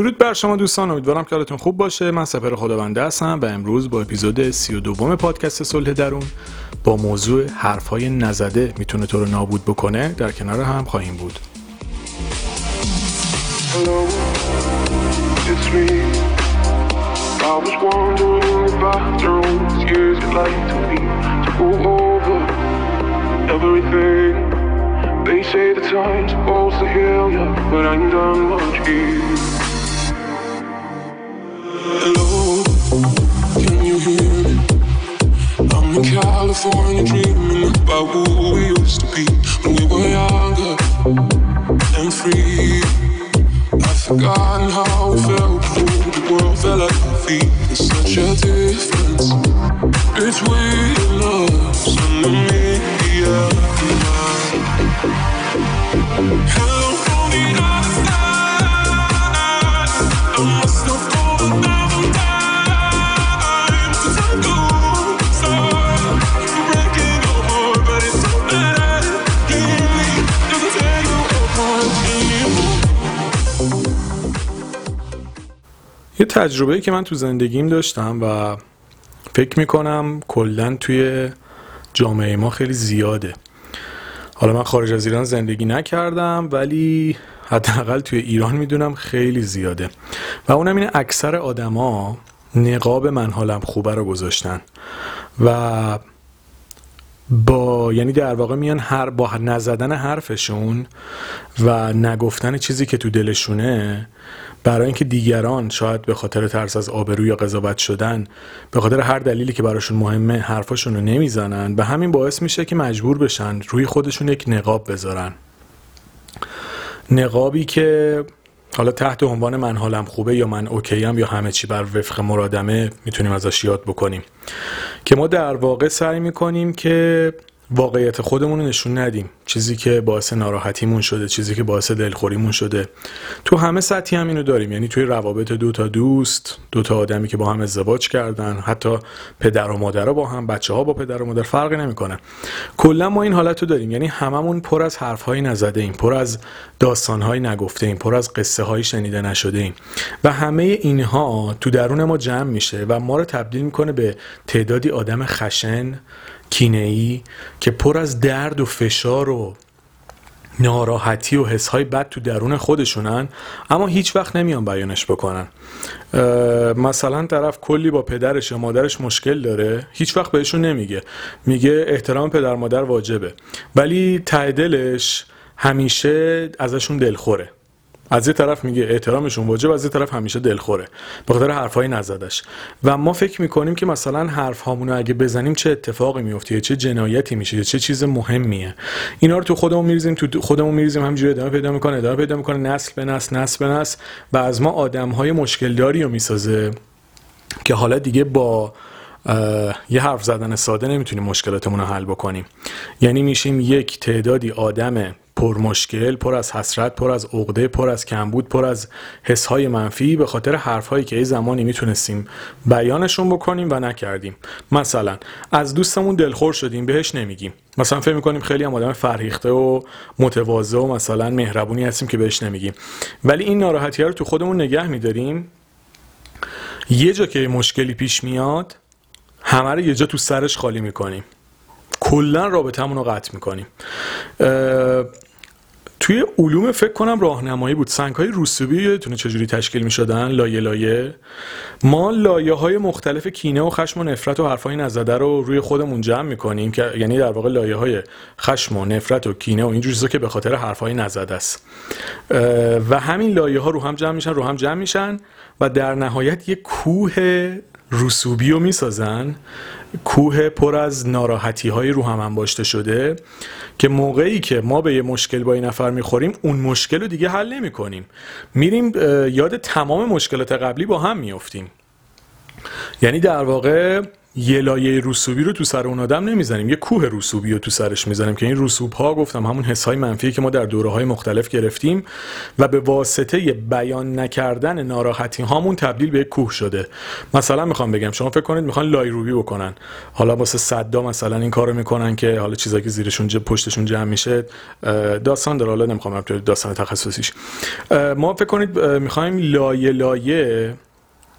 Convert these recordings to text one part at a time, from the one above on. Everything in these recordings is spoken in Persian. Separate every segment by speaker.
Speaker 1: درود بر شما دوستان امیدوارم که حالتون خوب باشه. من سپر خداونده هستم و امروز با اپیزود سی و دوم پادکست صلح درون با موضوع حرفهای نزده می‌تونه تو رو نابود بکنه. در کنار هم خواهیم بود.
Speaker 2: Hello, California dreaming about who
Speaker 1: تجربه که من تو زندگیم داشتم و فکر می‌کنم کلا توی جامعه ما خیلی زیاده. حالا من خارج از ایران زندگی نکردم ولی حداقل توی ایران می‌دونم خیلی زیاده. و اونم اینه اکثر آدما نقاب من حالم خوبه رو گذاشتن. و با یعنی در واقع میان هر با نزدن حرفشون و نگفتن چیزی که تو دلشونه برای اینکه دیگران شاید به خاطر ترس از آبرو یا قضاوت شدن به خاطر هر دلیلی که براشون مهمه حرفاشون رو نمی‌زنن. و همین باعث میشه که مجبور بشن روی خودشون یک نقاب بذارن. نقابی که حالا تحت عنوان من حالم خوبه یا من اوکیم یا همه چی بر وفق مرادمه می‌تونیم ازش یاد بکنیم. که ما در واقع سعی می‌کنیم که واقعیت خودمون رو نشون ندیم. چیزی که باعث ناراحتیمون شده چیزی که باعث دلخوریمون شده. تو همه سطحی هم اینو داریم. یعنی توی روابط دو تا دوست دو تا آدمی که با هم ازدواج کردن حتی پدر و مادر با هم بچه ها با پدر و مادر فرقی نمی‌کنه. کلا ما این حالت رو داریم. یعنی هممون پر از حرف های نزده ایم پر از داستان های نگفته ایم پر از قصه های شنیده نشده ایم. و همه اینها تو درون ما جمع میشه و ما رو تبدیل می‌کنه به تعدادی آدم خشن کینه‌ای که پر از درد و فشار و ناراحتی و حسهای بد تو درون خودشونن اما هیچ وقت نمیان بیانش بکنن. مثلا طرف کلی با پدرش یا مادرش مشکل داره هیچ وقت بهشون نمیگه. میگه احترام پدر مادر واجبه. ولی ته دلش همیشه ازشون دلخوره. از یه طرف میگه احترامشون واجب از یه طرف همیشه دلخوره. به خاطر حرفای نزدش. و ما فکر می‌کنیم که مثلا حرف هامونو اگه بزنیم چه اتفاقی میفته چه جنایتی میشه چه چیز مهمیه. اینا رو تو خودمون میریزیم تو خودمون میریزیم همینجوری ادامه پیدا می‌کنه ادامه پیدا می‌کنه نسل به نسل نسل به نسل. و از ما آدم های مشکل داری رو می‌سازه که حالا دیگه با یه حرف زدن ساده نمی‌تونیم مشکلاتمون رو حل بکنیم. یعنی میشیم یک تعدادی آدم پر مشکل پر از حسرت پر از عقده پر از کمبود پر از حسهای منفی به خاطر حرفهایی که یه زمانی می‌تونستیم بیانشون بکنیم و نکردیم. مثلا از دوستمون دلخور شدیم بهش نمیگیم. مثلا فکر می‌کنیم خیلی هم آدم فرهیخته و متواضع و مثلا مهربونی هستیم که بهش نمیگیم. ولی این ناراحتی رو تو خودمون نگه میداریم. یه جا که مشکلی پیش میاد همه رو یه جا تو سرش خالی می‌کنیم. کلا رابطمون رو قطع می‌کنیم. توی علوم فکر کنم راهنمایی بود. سنگ های روسوبی یادتونه چجوری تشکیل می شدن لایه لایه. ما لایه های مختلف کینه و خشم و نفرت و حرفای نزده رو روی خودمون جمع می کنیم که یعنی در واقع لایه های خشم و نفرت و کینه و اینجور چیزا که به خاطر حرفای نزده است. و همین لایه ها رو هم جمع میشن رو هم جمع میشن و در نهایت یک کوه رسوبی رو می‌سازن. کوه پر از ناراحتی های رو هم انباشته شده که موقعی که ما به یه مشکل با این نفر می‌خوریم اون مشکل رو دیگه حل نمی کنیم میریم یاد تمام مشکلات قبلی با هم میفتیم یعنی در واقع یه لایه رسوبی رو تو سر اون آدم نمی‌زنیم یه کوه رسوبی رو تو سرش می‌زنیم که این رسوب ها گفتم همون حس های منفی که ما در دوره های مختلف گرفتیم و به واسطه بیان نکردن ناراحتی هامون تبدیل به کوه شده. مثلا می‌خوام بگم شما فکر کنید می‌خوان لایروبی بکنن. حالا واسه صدا مثلا این کارو می‌کنن که حالا چیزایی که زیرشون پشتشون جمع میشه داستان داره. حالا نمی‌خوام داستان تخصصیش. ما فکر کنید می‌خوایم لایه لایه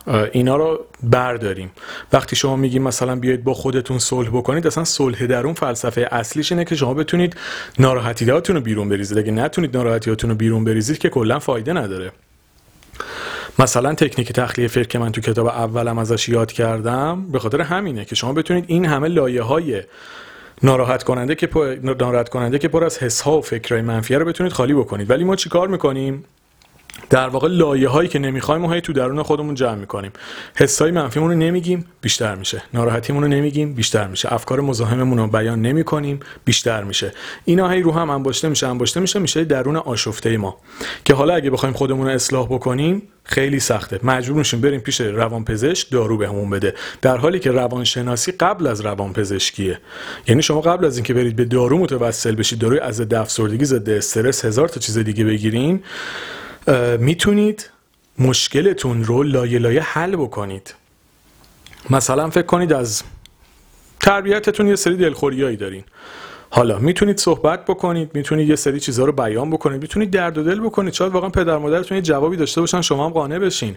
Speaker 1: اینا رو برداریم. وقتی شما میگیم مثلا بیاید با خودتون صلح بکنید اصلا صلح درون فلسفه اصلیش اینه که شما بتونید ناراحتیاتون رو بیرون بریزید. اگه نتونید ناراحتیاتون رو بیرون بریزید که کلا فایده نداره. مثلا تکنیک تخلیه فکر که من تو کتاب اولم ازش یاد کردم به خاطر همینه که شما بتونید این همه لایه های ناراحت کننده که پر... ناراحت کننده که پر از حس ها و فکرهای منفی رو بتونید خالی بکنید. ولی ما چیکار می‌کنیم؟ در واقع لایه هایی که نمی‌خوایم و تو درون خودمون جمع می‌کنیم. حسای منفیمون رو نمیگیم بیشتر میشه. ناراحتیمون رو نمیگیم بیشتر میشه. افکار مزاحممون رو بیان نمی‌کنیم بیشتر میشه. اینا هی رو هم انباشته میشه انباشته میشه میشه درون آشفته ما. که حالا اگه بخوایم خودمون رو اصلاح بکنیم خیلی سخته. مجبور میشیم بریم پیش روانپزشک دارو بهمون بده. در حالی که روانشناسی قبل از روانپزشکیه. یعنی شما قبل از اینکه برید به دارو متوسل بشید داروی از ضد ضد استرس هزار تا چیز دیگه بگیرین می‌تونید مشکلتون رو لایه لایه حل بکنید. مثلا فکر کنید از تربیتتون یه سری دلخوریایی دارین. حالا می‌تونید صحبت بکنید می‌تونید یه سری چیزها رو بیان بکنید می‌تونید درد و دل بکنید. شاید واقعا پدر مادرتون یه جوابی داشته باشن شما هم قانع بشین.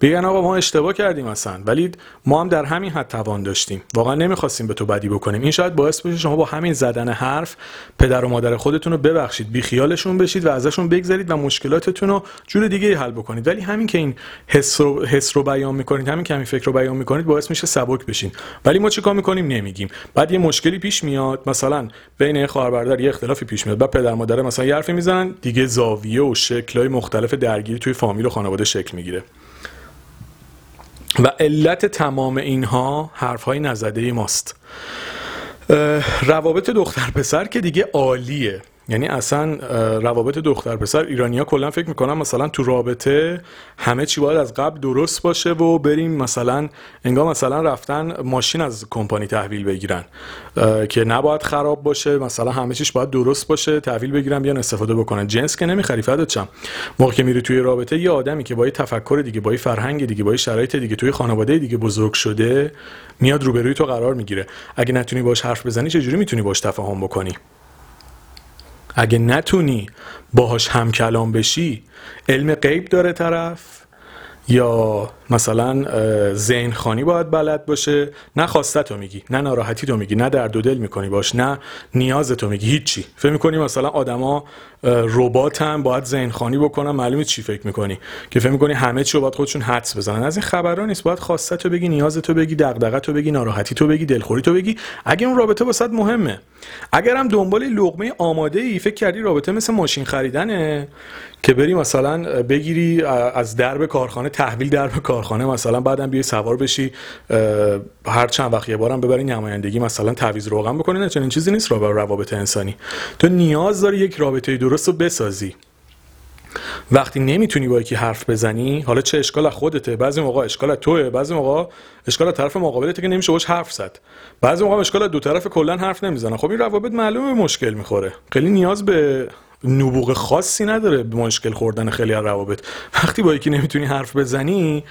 Speaker 1: بگن آقا ما اشتباه کردیم اصلا ولی ما هم در همین حد توان داشتیم. واقعا نمی‌خواستیم به تو بدی بکنیم. این شاید باعث بشه شما با همین زدن حرف پدر و مادر خودتون رو ببخشید بی خیالشون بشید و ازشون بگذرید و مشکلاتتون رو جور دیگه حل بکنید. ولی همین که این حس رو, حس رو بیان می‌کنید همین که همین فکر رو بیان می‌کنید باعث میشه سبک بشین. ولی ما چیکار می‌کنیم؟ نمیگیم. بعد یه مشکلی پیش میاد. مثلا بین خواهر برادر یه اختلافی پیش میاد. بعد پدر مادر مثلا یه حرفی می‌زنن دیگه زاویه و شکلهای مختلف درگیری توی فامیل و خانواده شکل می‌گیره. و علت تمام اینها حرفهای نزده ماست. روابط دختر پسر که دیگه عالیه. یعنی اصلا روابط دختر پسر ایرانیا کلا فکر می‌کنن مثلا تو رابطه همه چی باید از قبل درست باشه و بریم مثلا انگار مثلا رفتن ماشین از کمپانی تحویل بگیرن که نباید خراب باشه مثلا همه چیش باید درست باشه تحویل بگیرن بیان استفاده بکنن. جنس که نمی‌خری فدات چم موقع که میری توی رابطه یه آدمی که با یه تفکر دیگه با یه فرهنگ دیگه با یه شرایط دیگه توی خانواده دیگه بزرگ شده میاد روبروی تو قرار می‌گیره. اگه نتونی باش حرف بزنی چجوری می‌تونی باش تفاهم بکنی؟ اگه نتونی باهاش هم کلام بشی علم غیب داره طرف؟ یا مثلا ذهن خانی باید بلد باشه. نه خواسته تو میگی نه ناراحتی تو میگی نه درد و دل می‌کنی باش نه نیاز تو میگی هیچی. فکر می‌کنی مثلا آدما ربات هم باید ذهن خانی بکنن معلومه چی فکر می‌کنی. که فکر می‌کنی همه چی رو باید خودشون حدس بزنن. از این خبرها نیست. باید خواسته تو بگی نیاز تو بگی دغدغه تو بگی ناراحتی تو بگی دلخوری تو بگی. اگه اون رابطه واسط مهمه. اگر هم دنبال لقمه آماده ای فکر کردی رابطه مثل ماشین خریدنه که بری مثلا بگیری از درب کارخانه تحویل درب کارخانه مثلا بعدم بیای سوار بشی هر چند وقت یه بارم ببری نمایندگی مثلا تعویض روغن بکنی نه چنین چیزی نیست روابط انسانی. تو نیاز داری یک رابطه درست رو بسازی. وقتی نمی‌تونی با یکی حرف بزنی حالا چه اشکال خودته بعضی موقع اشکال توه بعضی موقع اشکال از طرف مقابلته که نمیشه باش حرف زد. بعضی موقع اشکال دو طرف کلا حرف نمی‌زنن. خب این روابط معلومه مشکل می‌خوره. خیلی نیاز به نبوغ خاصی نداره به مشکل خوردن خیلی از روابط. وقتی با یکی نمی‌تونی حرف بزنی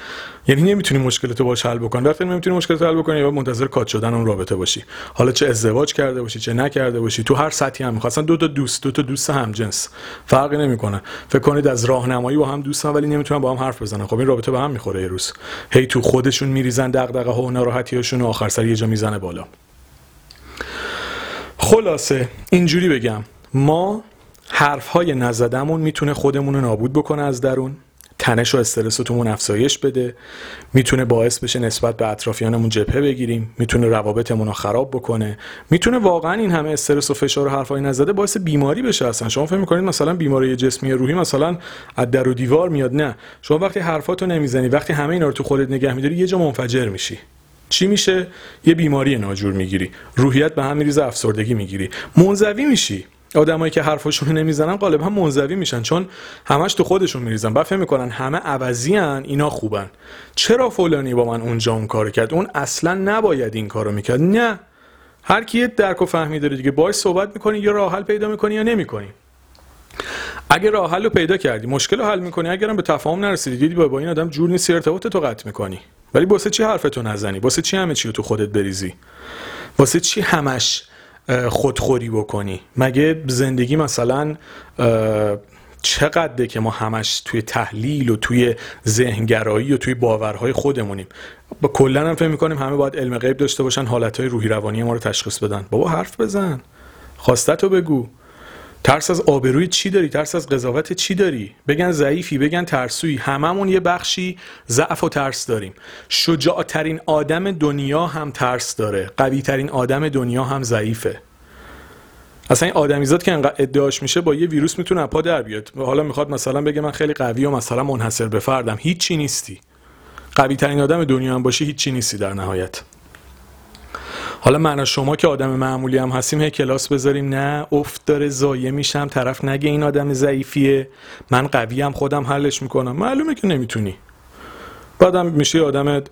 Speaker 1: یعنی نمی‌تونی مشکلتو باش حل بکنی. وقتی نمی‌تونی مشکلتو حل بکنی یا منتظر کات شدن اون رابطه باشی. حالا چه ازدواج کرده باشی چه نکرده باشی تو هر سطحی هم می‌خواستن دو تا دوست دو تا دوست هم جنس. فرقی نمی‌کنه. فکر کنید از راهنمایی با هم دوستن ولی نمی‌تونن با هم حرف بزنن. خب این رابطه به هم می‌خوره یه روز. هی تو خودشون میریزن دغدغه ها و ناراحتیاشون و آخر سر یه جا می‌زنه بالا. خلاصه اینجوری بگم. ما حرف های نزدمون می‌تونه خودمون رو نابود بکنه از درون تنش و استرس تومون افزایش بده می‌تونه باعث بشه نسبت به اطرافیانمون جبهه بگیریم می‌تونه روابطمون رو خراب بکنه. می‌تونه واقعا این همه استرس و فشار و حرفای نزده باعث بیماری بشه اصلا. شما فکر می‌کنید مثلا بیماری جسمی روحی مثلا از در و دیوار میاد؟ نه. شما وقتی حرفاتو نمی‌زنی وقتی همه اینا رو تو خودت نگه میداری یه جا منفجر میشی. چی میشه؟ یه بیماری ناجور می‌گیری. روحیت به هم میریزه افسردگی می‌گیری. منزوی میشی. آدمایی که حرفشون نمی‌زنن غالبا منزوی میشن چون همش تو خودشون میریزن. بعد فهم می‌کنن همه عوضی اینا خوبن. چرا فلانی با من اونجا اون کارو کرد؟ اون اصلا نباید این کارو می‌کرد. نه. هر کی یه درک و فهمی داره دیگه باش صحبت می‌کنی یا راه حل پیدا می‌کنی یا نمی‌کنی. اگه راه حل رو پیدا کردی مشکل رو حل می‌کنی اگرم به تفاهم نرسیدی دیدی با این آدم جور نیست ارتباط تو قطع می‌کنی. ولی واسه چی حرفتو نزنی؟ واسه چی همه چی رو تو خودت بریزی؟ واسه چی همش خودخوری بکنی. مگه زندگی مثلا چقدره که ما همش توی تحلیل و توی ذهنگرایی و توی باورهای خودمونیم؟ با کلا هم فکر می‌کنیم همه باید علم غیب داشته باشن حالتهای روحی روانی ما رو تشخیص بدن. بابا حرف بزن. خواستتو بگو. ترس از آبروی چی داری؟ ترس از قضاوت چی داری؟ بگن ضعیفی بگن ترسویی. هممون یه بخشی ضعف و ترس داریم. شجاعترین آدم دنیا هم ترس داره. قوی ترین آدم دنیا هم ضعیفه. اصلا این آدمیزاد که انقدر ادعاش میشه با یه ویروس می‌تونه پا در بیاد. حالا می‌خواد مثلا بگه من خیلی قوی و مثلا منحصر به فردم. هیچی نیستی. قوی ترین آدم دنیا هم باشی هیچی نیستی در نهایت. حالا من شما که آدم معمولی هم هستیم هی کلاس بذاریم. نه افت داره زایه میشم. طرف نگه این آدم ضعیفیه. من قوی هم خودم حلش می‌کنم. معلومه که نمی‌تونی. بعدم میشه آدم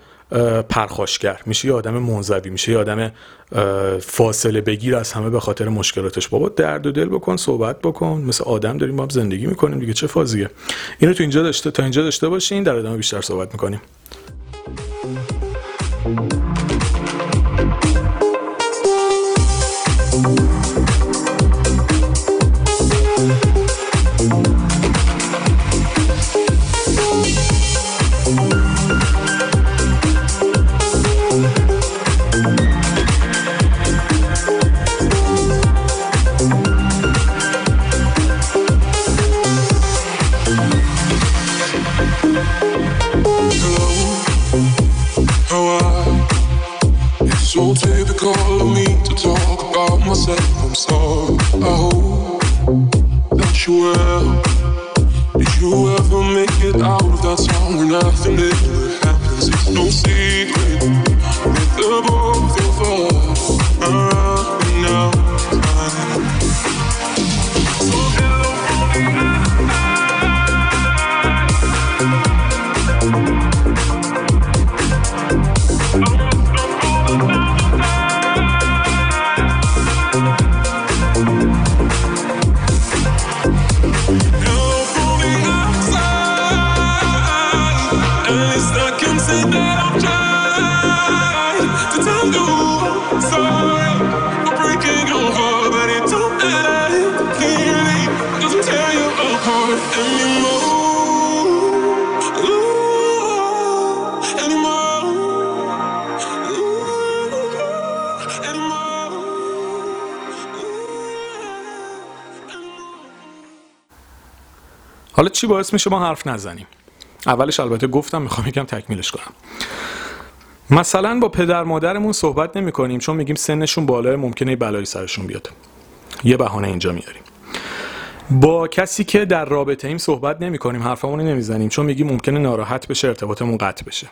Speaker 1: پرخاشگر میشه یه آدم منزوی میشه یه آدم فاصله بگیر از همه به خاطر مشکلاتش. بابا درد و دل بکن صحبت بکن. مثل آدم داریم با زندگی می‌کنیم دیگه. چه فازیه اینو تو اینجا داشته تا اینجا داشته باشین. در ادامه بیشتر صحبت می‌کنیم.
Speaker 2: I'm sorry. I hope that you well. Did you ever make it out of that nothing ever happens? It's no secret that the both of us.
Speaker 1: حالا چی باعث میشه ما حرف نزنیم؟ اولش البته گفتم می‌خوام یکم تکمیلش کنم. مثلا با پدر مادرمون صحبت نمی کنیم چون میگیم سنشون بالای ممکنه بلایی سرشون بیاد. یه بهانه اینجا میاریم. با کسی که در رابطه ایم صحبت نمی کنیم حرفمون نمی‌زنیم چون میگیم ممکنه ناراحت بشه ارتباطمون قطع بشه.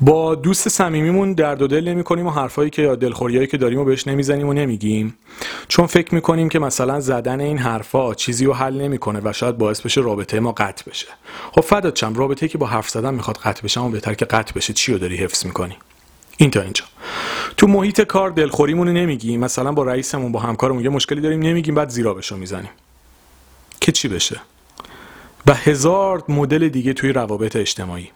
Speaker 1: با دوست صمیمیمون درد و دل نمی کنیم و حرفایی که یا دلخوریایی که داریم و بهش نمی‌زنیم و نمیگیم. چون فکر می‌کنیم که مثلا زدن این حرفا چیزی رو حل نمی‌کنه و شاید باعث بشه رابطه ما قطع بشه. خب فدات چم رابطه که با حرف زدن می‌خواد قطع بشه اما بهتر که قطع بشه. چی رو داری حفظ می‌کنی؟ این تا اینجا. تو محیط کار دلخوریمون نمیگیم. مثلا با رئیسمون با همکارمون یه مشکلی داریم نمیگیم بعد زیرا بشو می‌زنیم. که چی بشه؟ و هزار مدل دیگه توی روابط اجتماعی.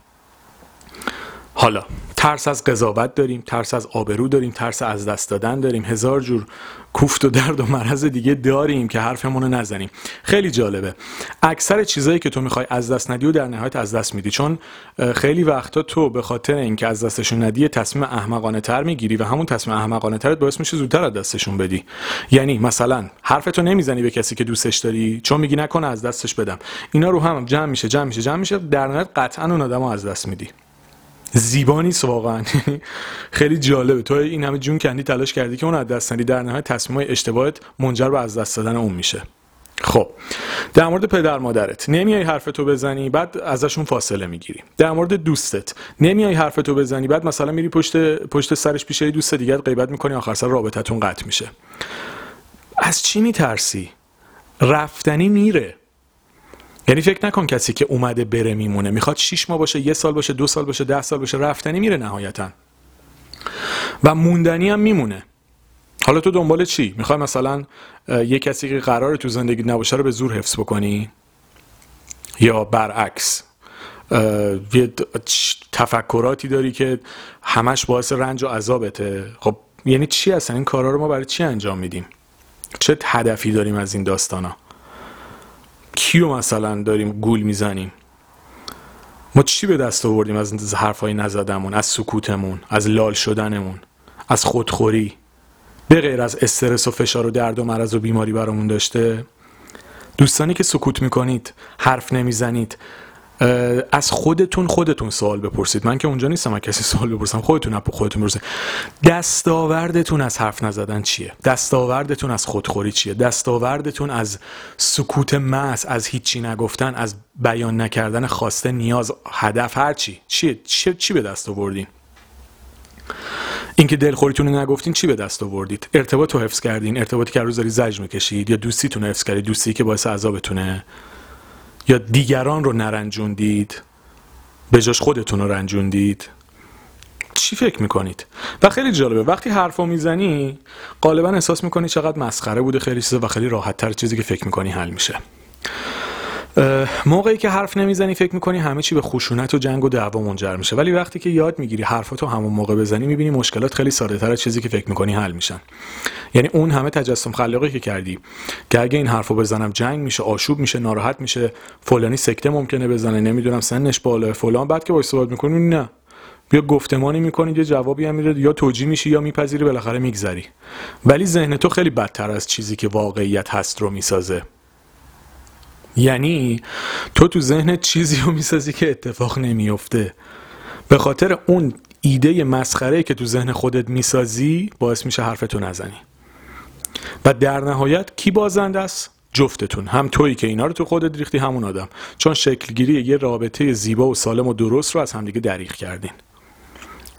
Speaker 1: حالا. ترس از قضاوت داریم ترس از آبرو داریم ترس از دست دادن داریم. هزار جور کوفت و درد و مرض دیگه داریم که حرفمون رو نزنیم. خیلی جالبه. اکثر چیزایی که تو می‌خوای از دست ندی و در نهایت از دست میدی. چون خیلی وقتا تو به خاطر اینکه از دستشون ندی تصمیم احمقانه تر می‌گیری و همون تصمیم احمقانه ترت باعث میشه زودتر از دستشون بدی. یعنی مثلا حرفتو نمی‌زنی به کسی که دوستش داری چون میگی نکنه از دستش بدم. اینا رو هم جمع میشه جمع میشه جمع میشه. در نهایت قطعا اون آدمو از دست میدی. زیبا نیست واقعا. خیلی جالبه. تو این همه جون کندی تلاش کردی که اون از دست ندی. در نهایت تصمیم اشتباهت منجر به از دست دادن اون میشه. خب. در مورد پدر مادرت. نمیای حرفتو بزنی بعد ازشون فاصله می‌گیری. در مورد دوستت. نمیای حرفتو بزنی بعد مثلا میری پشت پشت سرش پیش دوست دیگه غیبت می‌کنی آخر سر رابطتون قطع میشه. از چی میترسی؟ رفتنی میره. یعنی فکر نکن کسی که اومده بره میمونه. می‌خواد 6 ماه باشه یه سال باشه دو سال باشه ده سال باشه رفتنی میره نهایتا. و موندنی هم میمونه. حالا تو دنبال چی؟ می‌خوای مثلا یه کسی که قرار تو زندگی نباشه رو به زور حفظ بکنی؟ یا برعکس یه تفکراتی داری که همش باعث رنج و عذابته. خب یعنی چی هستن؟ این کارا رو ما برای چی انجام میدیم؟ چه هدفی داریم از این داستانا؟ کیو مثلا داریم گول می‌زنیم؟ ما چی به دست آوردیم از حرفای نزدمون از سکوتمون از لال شدنمون از خودخوری؟ به غیر از استرس و فشار و درد و مرض و بیماری برامون داشته؟ دوستانی که سکوت می‌کنید حرف نمی‌زنید از خودتون خودتون سوال بپرسید. من که اونجا نیستم من کسی سوال بپرسم خودتون اپ خودتون بپرسید. دستاوردتون از حرف نزدن چیه؟ دستاوردتون از خودخوری چیه؟ دستاوردتون از سکوت محض از هیچی نگفتن از بیان نکردن خواسته نیاز هدف هر چی. چیه؟ چی, چی به دست آوردین؟ اینکه دلخوریتون رو نگفتین چی به دست آوردید؟ ارتباط رو حفظ کردین؟ ارتباطی که روز داری زج می‌کشید؟ یا دوستیتون حفظ کردید؟ دوستی که باعث عذابتونه؟ یا دیگران رو نرنجوندید؟ به جاش خودتون رو رنجوندید؟ چی فکر می‌کنید؟ و خیلی جالبه وقتی حرفو می‌زنی غالبا احساس می‌کنی چقدر مسخره بوده خیلی چیزا و خیلی راحت تر چیزی که فکر می‌کنی حل میشه. موقعی که حرف نمی‌زنی فکر می‌کنی همه چی به خشونت و جنگ و دعوا منجر میشه. ولی وقتی که یاد می‌گیری حرفاتو همون موقع بزنی می‌بینی مشکلات خیلی ساده تر از چیزی که فکر می‌کنی حل میشن. یعنی اون همه تجسم خلاقی که کردی که اگه این حرفو بزنم جنگ میشه آشوب میشه ناراحت میشه فلانی سکته ممکنه بزنه نمی‌دونم سنش بالا فلان بعد که باش صحبت می‌کنی نه. بیا گفتمانی می‌کنی یه جوابی هم میده یا توجیه میشی یا میپذیری بالاخره میگذری. ولی ذهن تو خیلی بدتر از چیزی که واقعیت هست رو می‌سازه. یعنی تو تو ذهن چیزی رو می‌سازی که اتفاق نمیفته به خاطر اون ایده مسخره که تو ذهن خودت می‌سازی باعث میشه حرفتو نزنی. و در نهایت کی بازنده است؟ جفتتون. هم تویی که اینا رو تو خودت ریختی همون آدم. چون شکلگیری یه رابطه زیبا و سالم و درست رو از همدیگه دریغ کردین.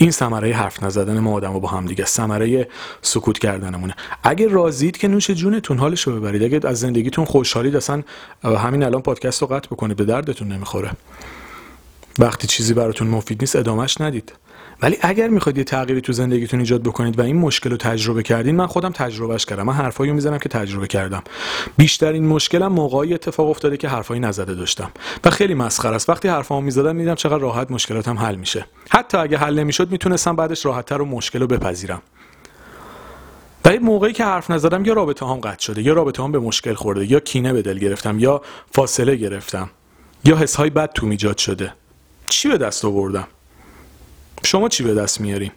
Speaker 1: این ثمره حرف نزدن ما آدم با هم دیگه ثمره سکوت کردنمونه. اگه راضید که نوش جونتون حالش رو ببرید اگه از زندگیتون خوشحالید اصلا همین الان پادکست رو قطع بکنید به دردتون نمی‌خوره. وقتی چیزی براتون مفید نیست ادامش ندید. ولی اگر می‌خواید یه تغییری تو زندگیتون ایجاد بکنید و این مشکل رو تجربه کردین من خودم تجربهش کردم. من حرفایی می‌زنم که تجربه کردم. بیشترین مشکلم موقعی اتفاق افتاده که حرفایی نزده داشتم. و خیلی مسخره است. وقتی حرفامو می‌زدم میدم چقدر راحت مشکلاتم حل میشه. حتی اگه حل نمی‌شد می‌تونستم بعدش راحتتر و مشکل رو بپذیرم. و موقعی که حرف نزدم یا رابطه هم قطع شده یا رابطه هم به مشکل خورده یا کینه به دل گرفتم یا فاصله گرفتم یا حسهای بد تو ایجاد شده. چی به دست آوردم؟ شما چی به دست میارین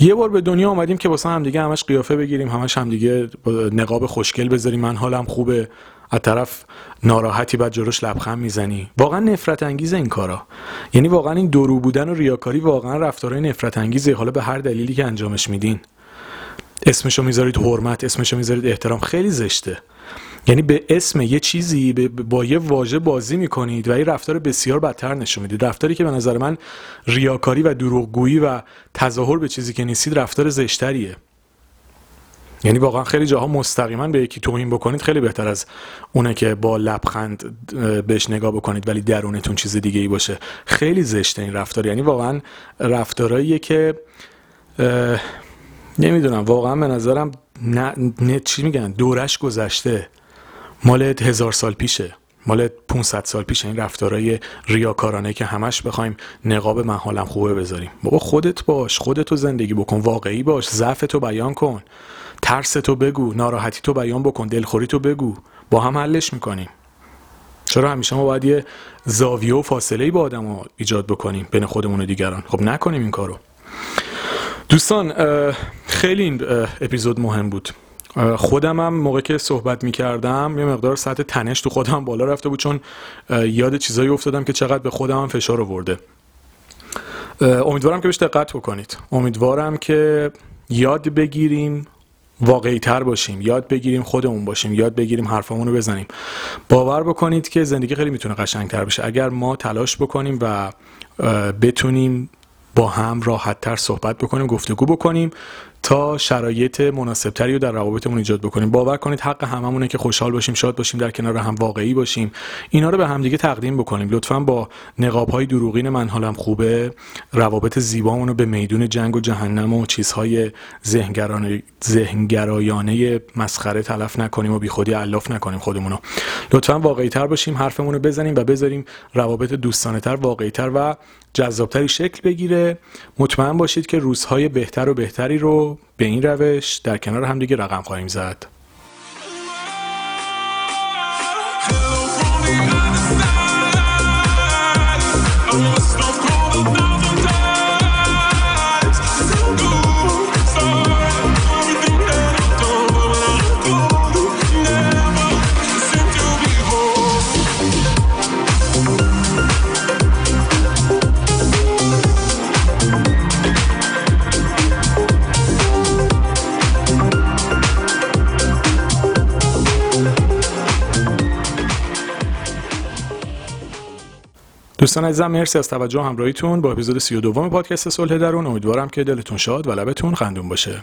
Speaker 1: یه بار به دنیا آمدیم که واسه هم دیگه همش قیافه بگیریم همش هم دیگه نقاب خوشگل بذاریم. من حالم خوبه. از طرف ناراحتی بعد جلوش لبخند می‌زنی. واقعا نفرت انگیز این کارا. یعنی واقعا این درو بودن و ریاکاری واقعا رفتارهای نفرت انگیزه. حالا به هر دلیلی که انجامش میدین. اسمشو می‌ذارید حرمت اسمشو می‌ذارید احترام. خیلی زشته. یعنی به اسم یه چیزی با یه واژه بازی می‌کنید و این رفتار بسیار بدتر نشون می‌دید رفتاری که به نظر من ریاکاری و دروغگویی و تظاهر به چیزی که نیستید رفتار زشتریه. یعنی واقعا خیلی جاها مستقیما به یکی توهین بکنید خیلی بهتر از اونه که با لبخند بهش نگاه بکنید ولی درونتون چیز دیگه ای باشه. خیلی زشته این رفتار. یعنی واقعا رفتارهاییه که نمی‌دونم واقعا به نظرم نه, چی میگن؟ دورش گذشته. مال هزار سال پیشه. مال 500 سال پیش این رفتارهای ریاکارانه که همش بخوایم نقاب من حالم خوبه بذاریم. بابا خودت باش. خودتو زندگی بکن. واقعی باش. ضعفتو بیان کن. ترستو بگو. ناراحتی تو بیان بکن. دلخوری تو بگو. با هم حلش می‌کنیم. چرا همیشه ما باید یه زاویه و فاصله با آدم رو ایجاد بکنیم بین خودمون و دیگران؟ خب نکنیم این کارو. دوستان خیلی این اپیزود مهم بود. خودم هم موقع که صحبت می کردم یه مقدار سطح تنش تو خودم بالا رفته بود چون یاد چیزایی افتادم که چقدر به خودم هم فشار آورده. امیدوارم که بهش دقت بکنید. امیدوارم که یاد بگیریم واقعی تر باشیم یاد بگیریم خودمون باشیم یاد بگیریم حرفامون رو بزنیم. باور بکنید که زندگی خیلی می‌تونه قشنگتر بشه. اگر ما تلاش بکنیم و بتونیم با هم راحت تر صحبت بکنیم گفتگو بکنیم تا شرایط مناسبتری رو در روابطمون ایجاد بکنیم. باور کنید حق هممونه که خوشحال باشیم شاد باشیم در کنار هم واقعی باشیم. اینا رو به همدیگه تقدیم بکنیم. لطفا با نقاب های دروغین من حالم خوبه. روابط زیبامون رو به میدون جنگ و جهنم و چیزهای ذهنگرایانه مسخره تلف نکنیم و بیخودی علاف نکنیم خودمون رو لطفا واقعی تر باشیم حرفمون رو بزنیم و بذاریم روابط دوستانه تر واقعی تر و جذابتری شکل بگیره. مطمئن باشید که روزهای بهتر و بهتری رو به این روش در کنار همدیگه رقم خواهیم زد. دوستان عزیزم مرسی از توجه همراهیتون با اپیزود 32 پادکست صلح درون. امیدوارم که دلتون شاد و لبتون خندون باشه.